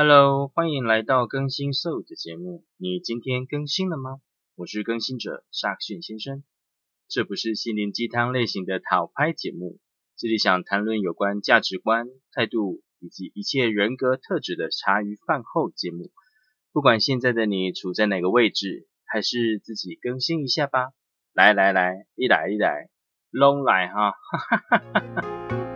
Hello，欢迎来到更新 So 的节目。你今天更新了吗？我是更新者沙克逊先生。这不是心灵鸡汤类型的讨拍节目，这里想谈论有关价值观、态度以及一切人格特质的茶余饭后节目。不管现在的你处在哪个位置，还是自己更新一下吧。来来来，一来一来，拢来哈！哈哈哈哈。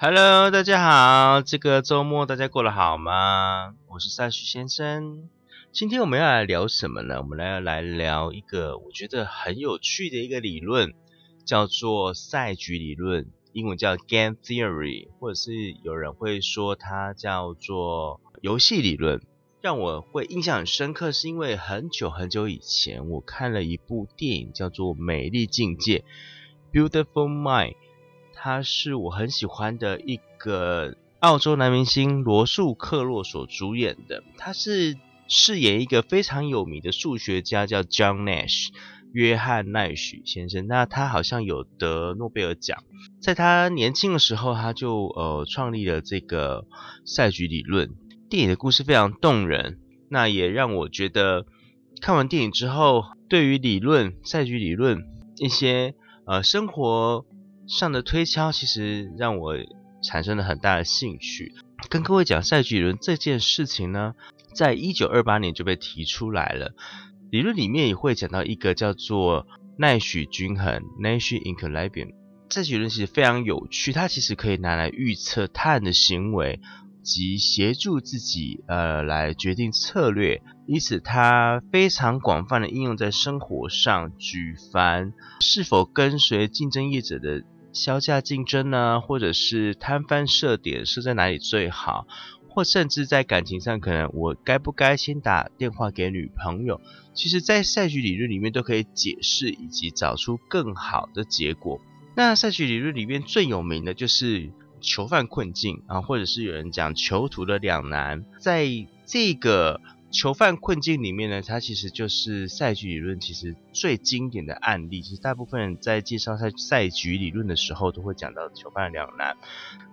Hello，大家好，这个周末大家过得好吗？我是赛许先生，今天我们要来聊什么呢？我们来要来聊一个我觉得很有趣的一个理论，叫做赛局理论，英文叫 Game Theory，或者是有人会说它叫做游戏理论。让我会印象很深刻，是因为很久很久以前我看了一部电影，叫做《美丽境界》（Beautiful Mind）。他是我很喜欢的一个澳洲男明星罗素克洛所主演的。他是饰演一个非常有名的数学家，叫 John Nash 约翰奈许先生。那他好像有得诺贝尔奖。在他年轻的时候，他就呃创立了这个赛局理论。电影的故事非常动人，那也让我觉得看完电影之后，对于理论赛局理论一些呃生活。上的推敲其实让我产生了很大的兴趣。跟各位讲赛局理论这件事情呢，在一九二八年就被提出来了。理论里面也会讲到一个叫做奈许均衡 （Nash equilibrium）。赛局理论其实非常有趣，它其实可以拿来预测他人的行为及协助自己呃来决定策略，因此它非常广泛的应用在生活上。举凡是否跟随竞争业者的。销价竞争呢，或者是摊贩设点设在哪里最好，或甚至在感情上，可能我该不该先打电话给女朋友？其实，在赛局理论里面都可以解释以及找出更好的结果。那赛局理论里面最有名的就是囚犯困境啊，或者是有人讲囚徒的两难，在这个。囚犯困境里面呢，它其实就是赛局理论其实最经典的案例。其实大部分人在介绍赛赛局理论的时候，都会讲到囚犯的两难。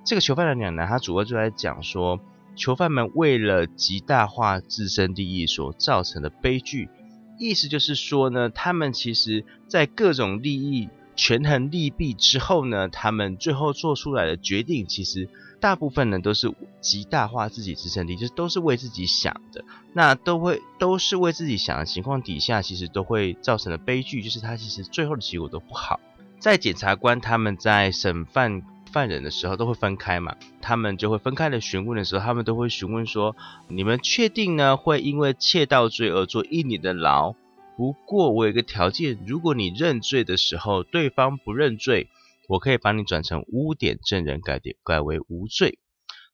这个囚犯的两难，它主要就在讲说，囚犯们为了极大化自身利益所造成的悲剧。意思就是说呢，他们其实在各种利益权衡利弊之后呢，他们最后做出来的决定，其实。大部分人都是极大化自己自身利，就是都是为自己想的，那都会都是为自己想的情况底下，其实都会造成的悲剧，就是他其实最后的结果都不好。在检察官他们在审犯犯人的时候都会分开嘛，他们就会分开的询问的时候，他们都会询问说：你们确定呢会因为窃盗罪而坐一年的牢？不过我有个条件，如果你认罪的时候对方不认罪。我可以把你转成污点证人，改点改为无罪，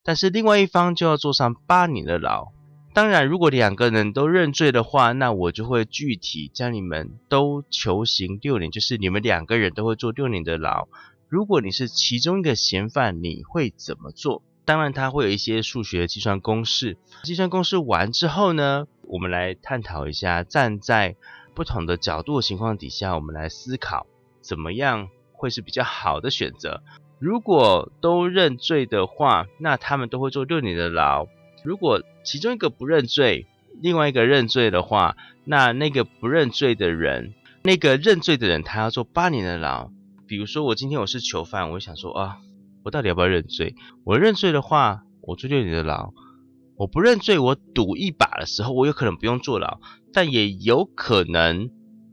但是另外一方就要坐上八年的牢。当然，如果两个人都认罪的话，那我就会具体将你们都求刑六年，就是你们两个人都会坐六年的牢。如果你是其中一个嫌犯，你会怎么做？当然，它会有一些数学计算公式。计算公式完之后呢，我们来探讨一下，站在不同的角度的情况底下，我们来思考怎么样。会是比较好的选择。如果都认罪的话，那他们都会坐六年的牢。如果其中一个不认罪，另外一个认罪的话，那那个不认罪的人，那个认罪的人他要坐八年的牢。比如说我今天我是囚犯，我想说啊，我到底要不要认罪？我认罪的话，我坐六年的牢；我不认罪，我赌一把的时候，我有可能不用坐牢，但也有可能。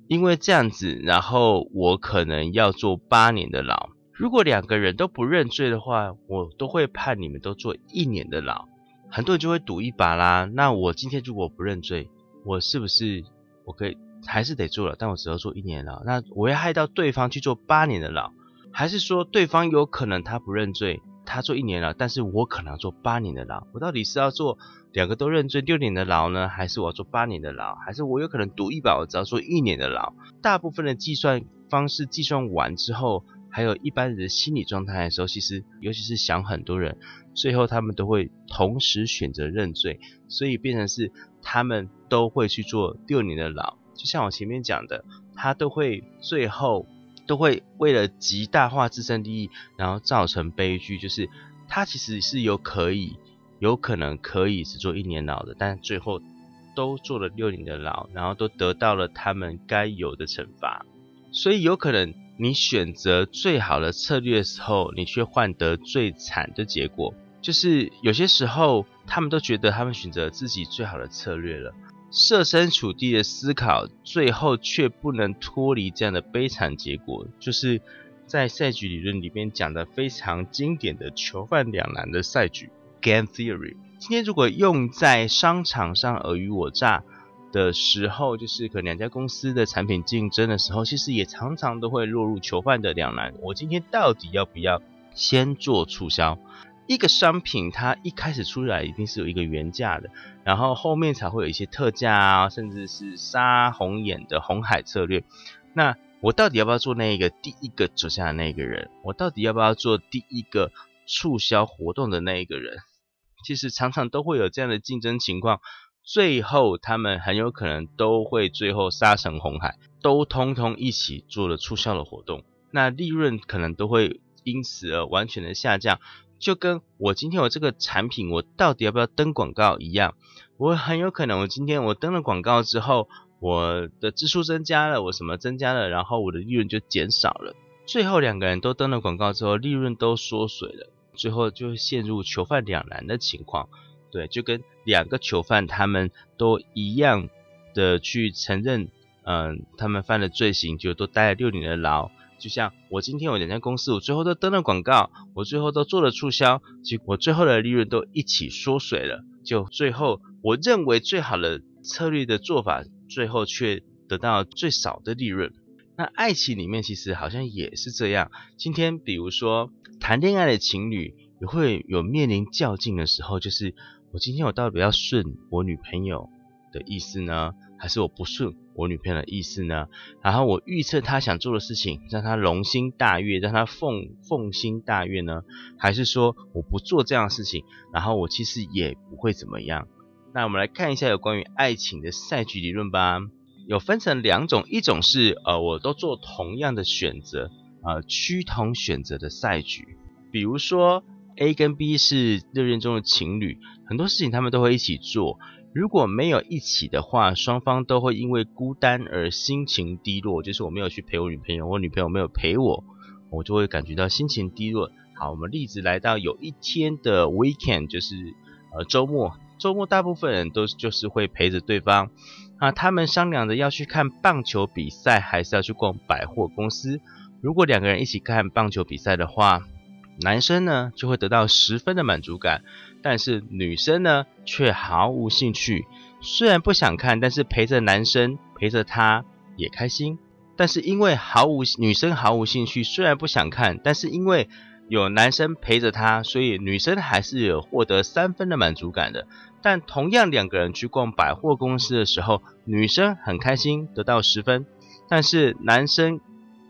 因为这样子，然后我可能要坐八年的牢。如果两个人都不认罪的话，我都会判你们都坐一年的牢。很多人就会赌一把啦。那我今天如果不认罪，我是不是我可以还是得坐了？但我只要坐一年牢。那我会害到对方去坐八年的牢，还是说对方有可能他不认罪？他做一年了，但是我可能要做八年的牢。我到底是要做两个都认罪六年的牢呢，还是我要做八年的牢？还是我有可能赌一把，我只要做一年的牢？大部分的计算方式计算完之后，还有一般人的心理状态的时候，其实尤其是想很多人，最后他们都会同时选择认罪，所以变成是他们都会去做六年的牢。就像我前面讲的，他都会最后都会为了极大化自身利益，然后造成悲剧，就是他其实是有可以有可能可以只做一年牢的，但最后都做了六年的牢，然后都得到了他们该有的惩罚，所以有可能。你选择最好的策略的时候，你却换得最惨的结果。就是有些时候，他们都觉得他们选择自己最好的策略了，设身处地的思考，最后却不能脱离这样的悲惨结果。就是在赛局理论里面讲的非常经典的囚犯两难的赛局 （game theory）。今天如果用在商场上尔虞我诈。的时候，就是可能两家公司的产品竞争的时候，其实也常常都会落入囚犯的两难。我今天到底要不要先做促销？一个商品它一开始出来一定是有一个原价的，然后后面才会有一些特价啊，甚至是杀红眼的红海策略。那我到底要不要做那一个第一个走下的那个人？我到底要不要做第一个促销活动的那一个人？其实常常都会有这样的竞争情况。最后，他们很有可能都会最后杀成红海，都通通一起做了促销的活动，那利润可能都会因此而完全的下降。就跟我今天我这个产品，我到底要不要登广告一样，我很有可能我今天我登了广告之后，我的支出增加了，我什么增加了，然后我的利润就减少了。最后两个人都登了广告之后，利润都缩水了，最后就陷入囚犯两难的情况。对，就跟两个囚犯，他们都一样的去承认，嗯，他们犯了罪行，就都待了六年的牢。就像我今天我两家公司，我最后都登了广告，我最后都做了促销，结果最后的利润都一起缩水了。就最后我认为最好的策略的做法，最后却得到最少的利润。那爱情里面其实好像也是这样。今天比如说谈恋爱的情侣，也会有面临较劲的时候，就是。我今天我到底要顺我女朋友的意思呢，还是我不顺我女朋友的意思呢？然后我预测她想做的事情，让她龙心大悦，让她凤凤心大悦呢？还是说我不做这样的事情，然后我其实也不会怎么样？那我们来看一下有关于爱情的赛局理论吧。有分成两种，一种是呃，我都做同样的选择，呃，趋同选择的赛局，比如说。A 跟 B 是热恋中的情侣，很多事情他们都会一起做。如果没有一起的话，双方都会因为孤单而心情低落。就是我没有去陪我女朋友，我女朋友没有陪我，我就会感觉到心情低落。好，我们例子来到有一天的 weekend，就是呃周末，周末大部分人都就是会陪着对方啊，他们商量着要去看棒球比赛，还是要去逛百货公司。如果两个人一起看棒球比赛的话，男生呢就会得到十分的满足感，但是女生呢却毫无兴趣。虽然不想看，但是陪着男生陪着她也开心。但是因为毫无女生毫无兴趣，虽然不想看，但是因为有男生陪着她，所以女生还是有获得三分的满足感的。但同样两个人去逛百货公司的时候，女生很开心得到十分，但是男生。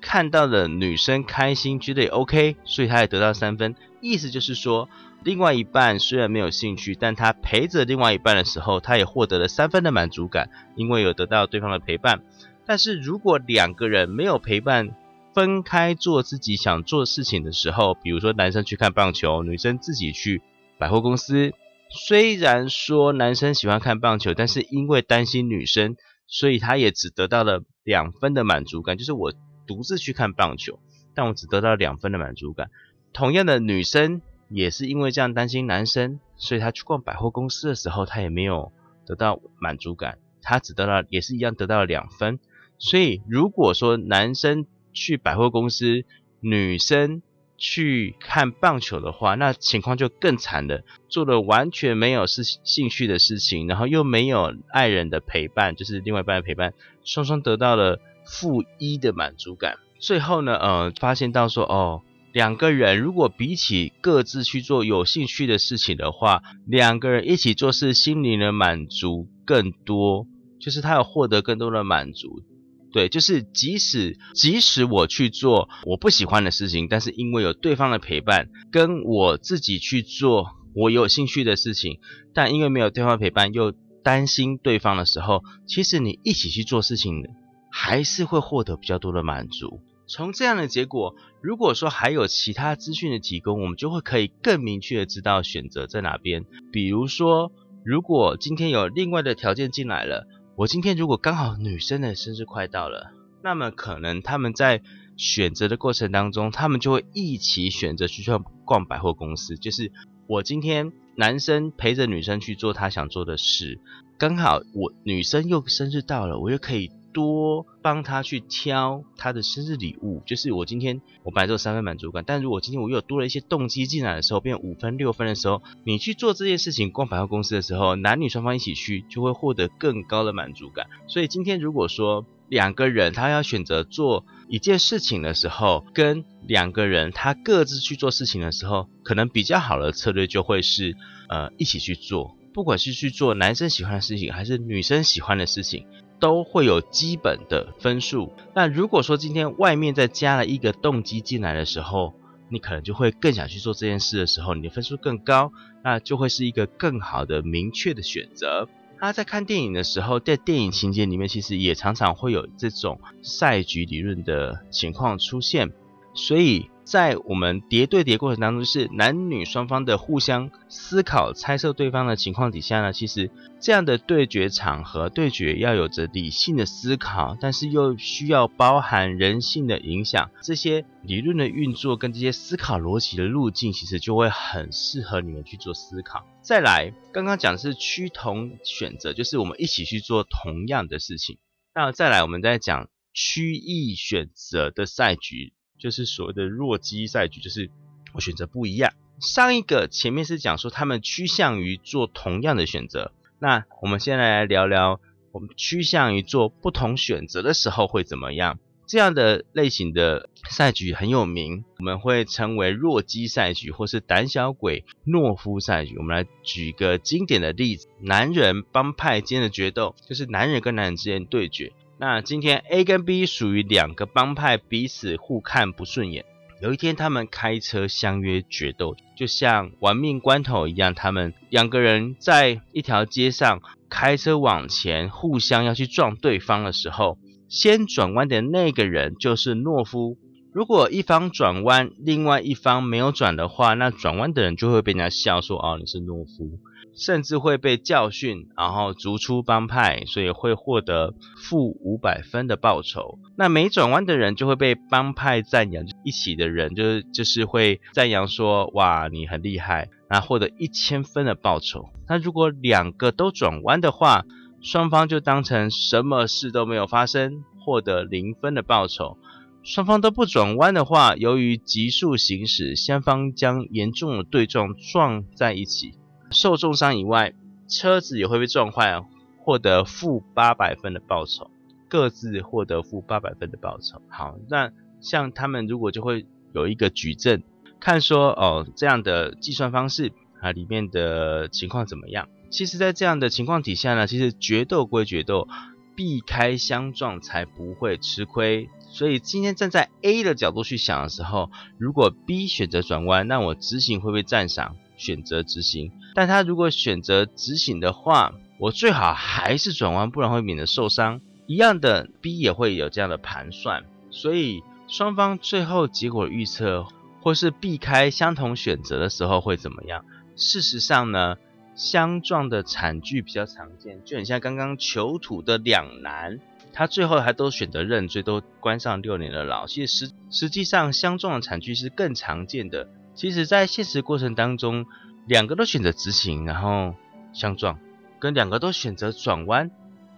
看到了女生开心，觉得也 OK，所以他也得到三分。意思就是说，另外一半虽然没有兴趣，但他陪着另外一半的时候，他也获得了三分的满足感，因为有得到对方的陪伴。但是如果两个人没有陪伴，分开做自己想做事情的时候，比如说男生去看棒球，女生自己去百货公司，虽然说男生喜欢看棒球，但是因为担心女生，所以他也只得到了两分的满足感，就是我。独自去看棒球，但我只得到两分的满足感。同样的，女生也是因为这样担心男生，所以她去逛百货公司的时候，她也没有得到满足感，她只得到也是一样得到了两分。所以，如果说男生去百货公司，女生去看棒球的话，那情况就更惨了，做了完全没有是兴趣的事情，然后又没有爱人的陪伴，就是另外一半的陪伴，双双得到了。负一的满足感，最后呢，呃，发现到说，哦，两个人如果比起各自去做有兴趣的事情的话，两个人一起做事，心灵的满足更多，就是他有获得更多的满足。对，就是即使即使我去做我不喜欢的事情，但是因为有对方的陪伴，跟我自己去做我有兴趣的事情，但因为没有对方陪伴，又担心对方的时候，其实你一起去做事情，还是会获得比较多的满足。从这样的结果，如果说还有其他资讯的提供，我们就会可以更明确的知道选择在哪边。比如说，如果今天有另外的条件进来了。我今天如果刚好女生的生日快到了，那么可能他们在选择的过程当中，他们就会一起选择去逛逛百货公司。就是我今天男生陪着女生去做他想做的事，刚好我女生又生日到了，我又可以。多帮他去挑他的生日礼物，就是我今天我本来只有三分满足感，但如果今天我又多了一些动机进来的时候，变五分六分的时候，你去做这件事情，逛百货公司的时候，男女双方一起去，就会获得更高的满足感。所以今天如果说两个人他要选择做一件事情的时候，跟两个人他各自去做事情的时候，可能比较好的策略就会是呃一起去做，不管是去做男生喜欢的事情，还是女生喜欢的事情。都会有基本的分数。那如果说今天外面再加了一个动机进来的时候，你可能就会更想去做这件事的时候，你的分数更高，那就会是一个更好的明确的选择。他在看电影的时候，在电影情节里面，其实也常常会有这种赛局理论的情况出现，所以。在我们叠对叠过程当中，是男女双方的互相思考、猜测对方的情况底下呢，其实这样的对决场合对决要有着理性的思考，但是又需要包含人性的影响。这些理论的运作跟这些思考逻辑的路径，其实就会很适合你们去做思考。再来，刚刚讲的是趋同选择，就是我们一起去做同样的事情。那再来，我们再讲区异选择的赛局。就是所谓的弱鸡赛局，就是我选择不一样。上一个前面是讲说他们趋向于做同样的选择，那我们先来聊聊我们趋向于做不同选择的时候会怎么样。这样的类型的赛局很有名，我们会称为弱鸡赛局，或是胆小鬼懦夫赛局。我们来举个经典的例子：男人帮派间的决斗，就是男人跟男人之间对决。那今天 A 跟 B 属于两个帮派，彼此互看不顺眼。有一天，他们开车相约决斗，就像玩命关头一样。他们两个人在一条街上开车往前，互相要去撞对方的时候，先转弯的那个人就是懦夫。如果一方转弯，另外一方没有转的话，那转弯的人就会被人家笑说：“哦，你是懦夫。”甚至会被教训，然后逐出帮派，所以会获得负五百分的报酬。那没转弯的人就会被帮派赞扬，一起的人就是就是会赞扬说：“哇，你很厉害！”那获得一千分的报酬。那如果两个都转弯的话，双方就当成什么事都没有发生，获得零分的报酬。双方都不转弯的话，由于急速行驶，双方将严重的对撞撞在一起。受重伤以外，车子也会被撞坏，获得负八百分的报酬，各自获得负八百分的报酬。好，那像他们如果就会有一个举证，看说哦这样的计算方式啊里面的情况怎么样？其实，在这样的情况底下呢，其实决斗归决斗，避开相撞才不会吃亏。所以今天站在 A 的角度去想的时候，如果 B 选择转弯，那我执行会不会赞赏？选择执行，但他如果选择执行的话，我最好还是转弯，不然会免得受伤。一样的，B 也会有这样的盘算，所以双方最后结果预测或是避开相同选择的时候会怎么样？事实上呢，相撞的惨剧比较常见，就很像刚刚囚徒的两难，他最后还都选择认罪，都关上六年的牢。其实实实际上相撞的惨剧是更常见的。其实，在现实过程当中，两个都选择直行，然后相撞，跟两个都选择转弯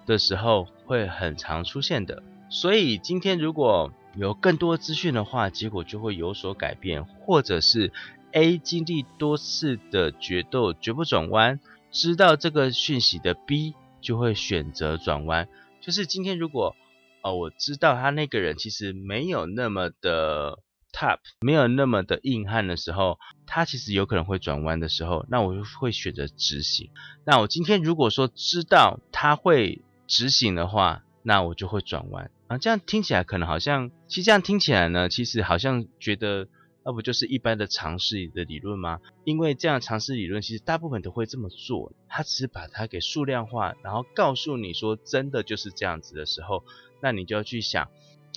的时候，会很常出现的。所以，今天如果有更多资讯的话，结果就会有所改变，或者是 A 经历多次的决斗绝不转弯，知道这个讯息的 B 就会选择转弯。就是今天如果哦，我知道他那个人其实没有那么的。Top 没有那么的硬汉的时候，它其实有可能会转弯的时候，那我就会选择执行。那我今天如果说知道它会执行的话，那我就会转弯。啊，这样听起来可能好像，其实这样听起来呢，其实好像觉得，那不就是一般的常识的理论吗？因为这样常识理论，其实大部分都会这么做，他只是把它给数量化，然后告诉你说真的就是这样子的时候，那你就要去想，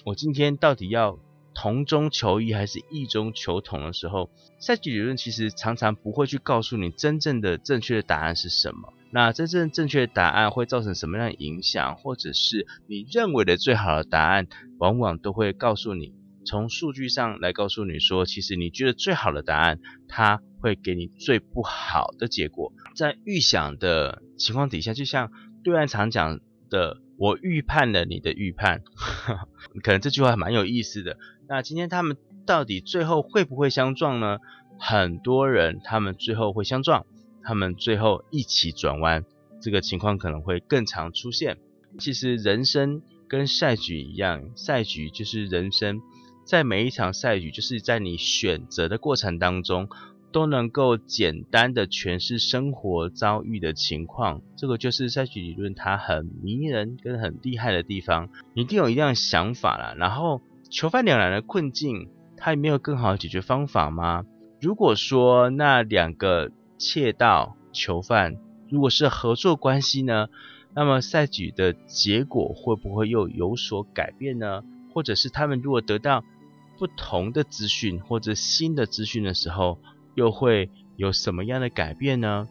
我今天到底要同中求异还是异中求同的时候，赛局理论其实常常不会去告诉你真正的正确的答案是什么。那真正正确的答案会造成什么样的影响，或者是你认为的最好的答案，往往都会告诉你，从数据上来告诉你说，其实你觉得最好的答案，它会给你最不好的结果。在预想的情况底下，就像对岸常讲的，我预判了你的预判，可能这句话蛮有意思的。那今天他们到底最后会不会相撞呢？很多人他们最后会相撞。他们最后一起转弯，这个情况可能会更常出现。其实人生跟赛局一样，赛局就是人生，在每一场赛局，就是在你选择的过程当中，都能够简单的诠释生活遭遇的情况。这个就是赛局理论它很迷人跟很厉害的地方。你一定有一样想法啦，然后囚犯两难的困境，它也没有更好的解决方法吗？如果说那两个。窃盗囚犯，如果是合作关系呢？那么赛局的结果会不会又有所改变呢？或者是他们如果得到不同的资讯或者新的资讯的时候，又会有什么样的改变呢？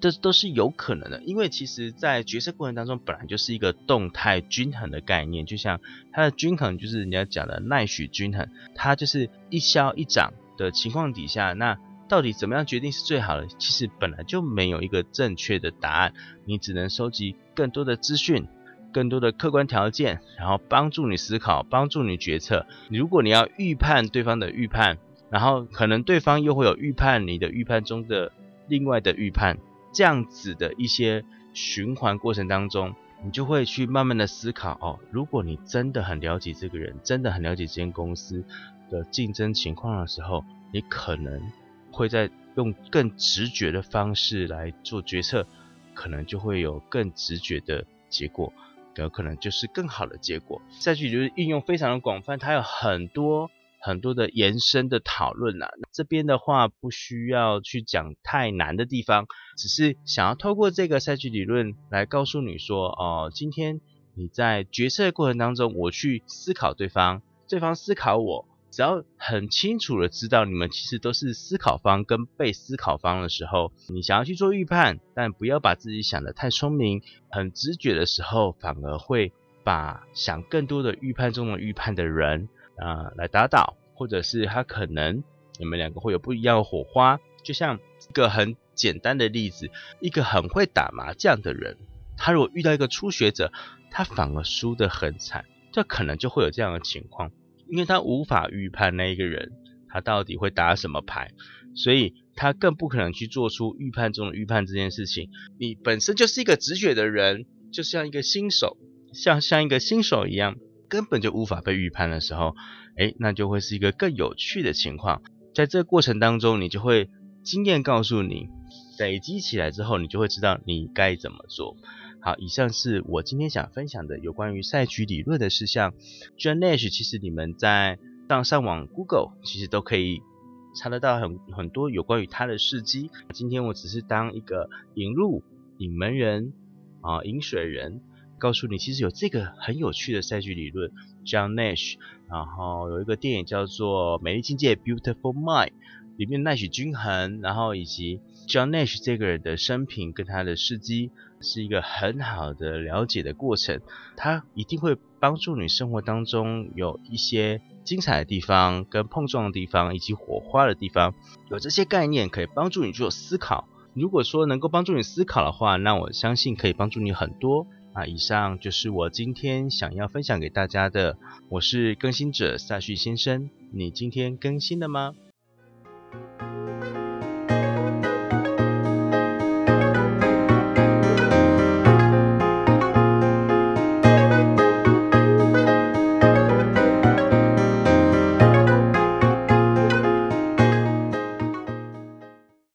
这都是有可能的，因为其实在决策过程当中，本来就是一个动态均衡的概念，就像它的均衡就是人家讲的奈许均衡，它就是一消一涨的情况底下，那。到底怎么样决定是最好的？其实本来就没有一个正确的答案，你只能收集更多的资讯、更多的客观条件，然后帮助你思考、帮助你决策。如果你要预判对方的预判，然后可能对方又会有预判你的预判中的另外的预判，这样子的一些循环过程当中，你就会去慢慢的思考哦。如果你真的很了解这个人，真的很了解这间公司的竞争情况的时候，你可能。会在用更直觉的方式来做决策，可能就会有更直觉的结果，有可能就是更好的结果。再去就是应用非常的广泛，它有很多很多的延伸的讨论呐。这边的话不需要去讲太难的地方，只是想要透过这个赛局理论来告诉你说，哦，今天你在决策过程当中，我去思考对方，对方思考我。只要很清楚的知道你们其实都是思考方跟被思考方的时候，你想要去做预判，但不要把自己想的太聪明，很直觉的时候，反而会把想更多的预判中的预判的人啊来打倒，或者是他可能你们两个会有不一样的火花。就像一个很简单的例子，一个很会打麻将的人，他如果遇到一个初学者，他反而输得很惨，这可能就会有这样的情况。因为他无法预判那一个人他到底会打什么牌，所以他更不可能去做出预判中的预判这件事情。你本身就是一个直觉的人，就像一个新手，像像一个新手一样，根本就无法被预判的时候，哎，那就会是一个更有趣的情况。在这个过程当中，你就会经验告诉你，累积起来之后，你就会知道你该怎么做。好，以上是我今天想分享的有关于赛局理论的事项。John Nash，其实你们在上上网 Google，其实都可以查得到很很多有关于他的事迹。今天我只是当一个引路引门人啊，引水人，告诉你其实有这个很有趣的赛局理论，John Nash。然后有一个电影叫做《美丽境界》（Beautiful Mind），里面奈许均衡，然后以及 John Nash 这个人的生平跟他的事迹。是一个很好的了解的过程，它一定会帮助你生活当中有一些精彩的地方、跟碰撞的地方以及火花的地方，有这些概念可以帮助你做思考。如果说能够帮助你思考的话，那我相信可以帮助你很多。那，以上就是我今天想要分享给大家的。我是更新者萨旭先生，你今天更新了吗？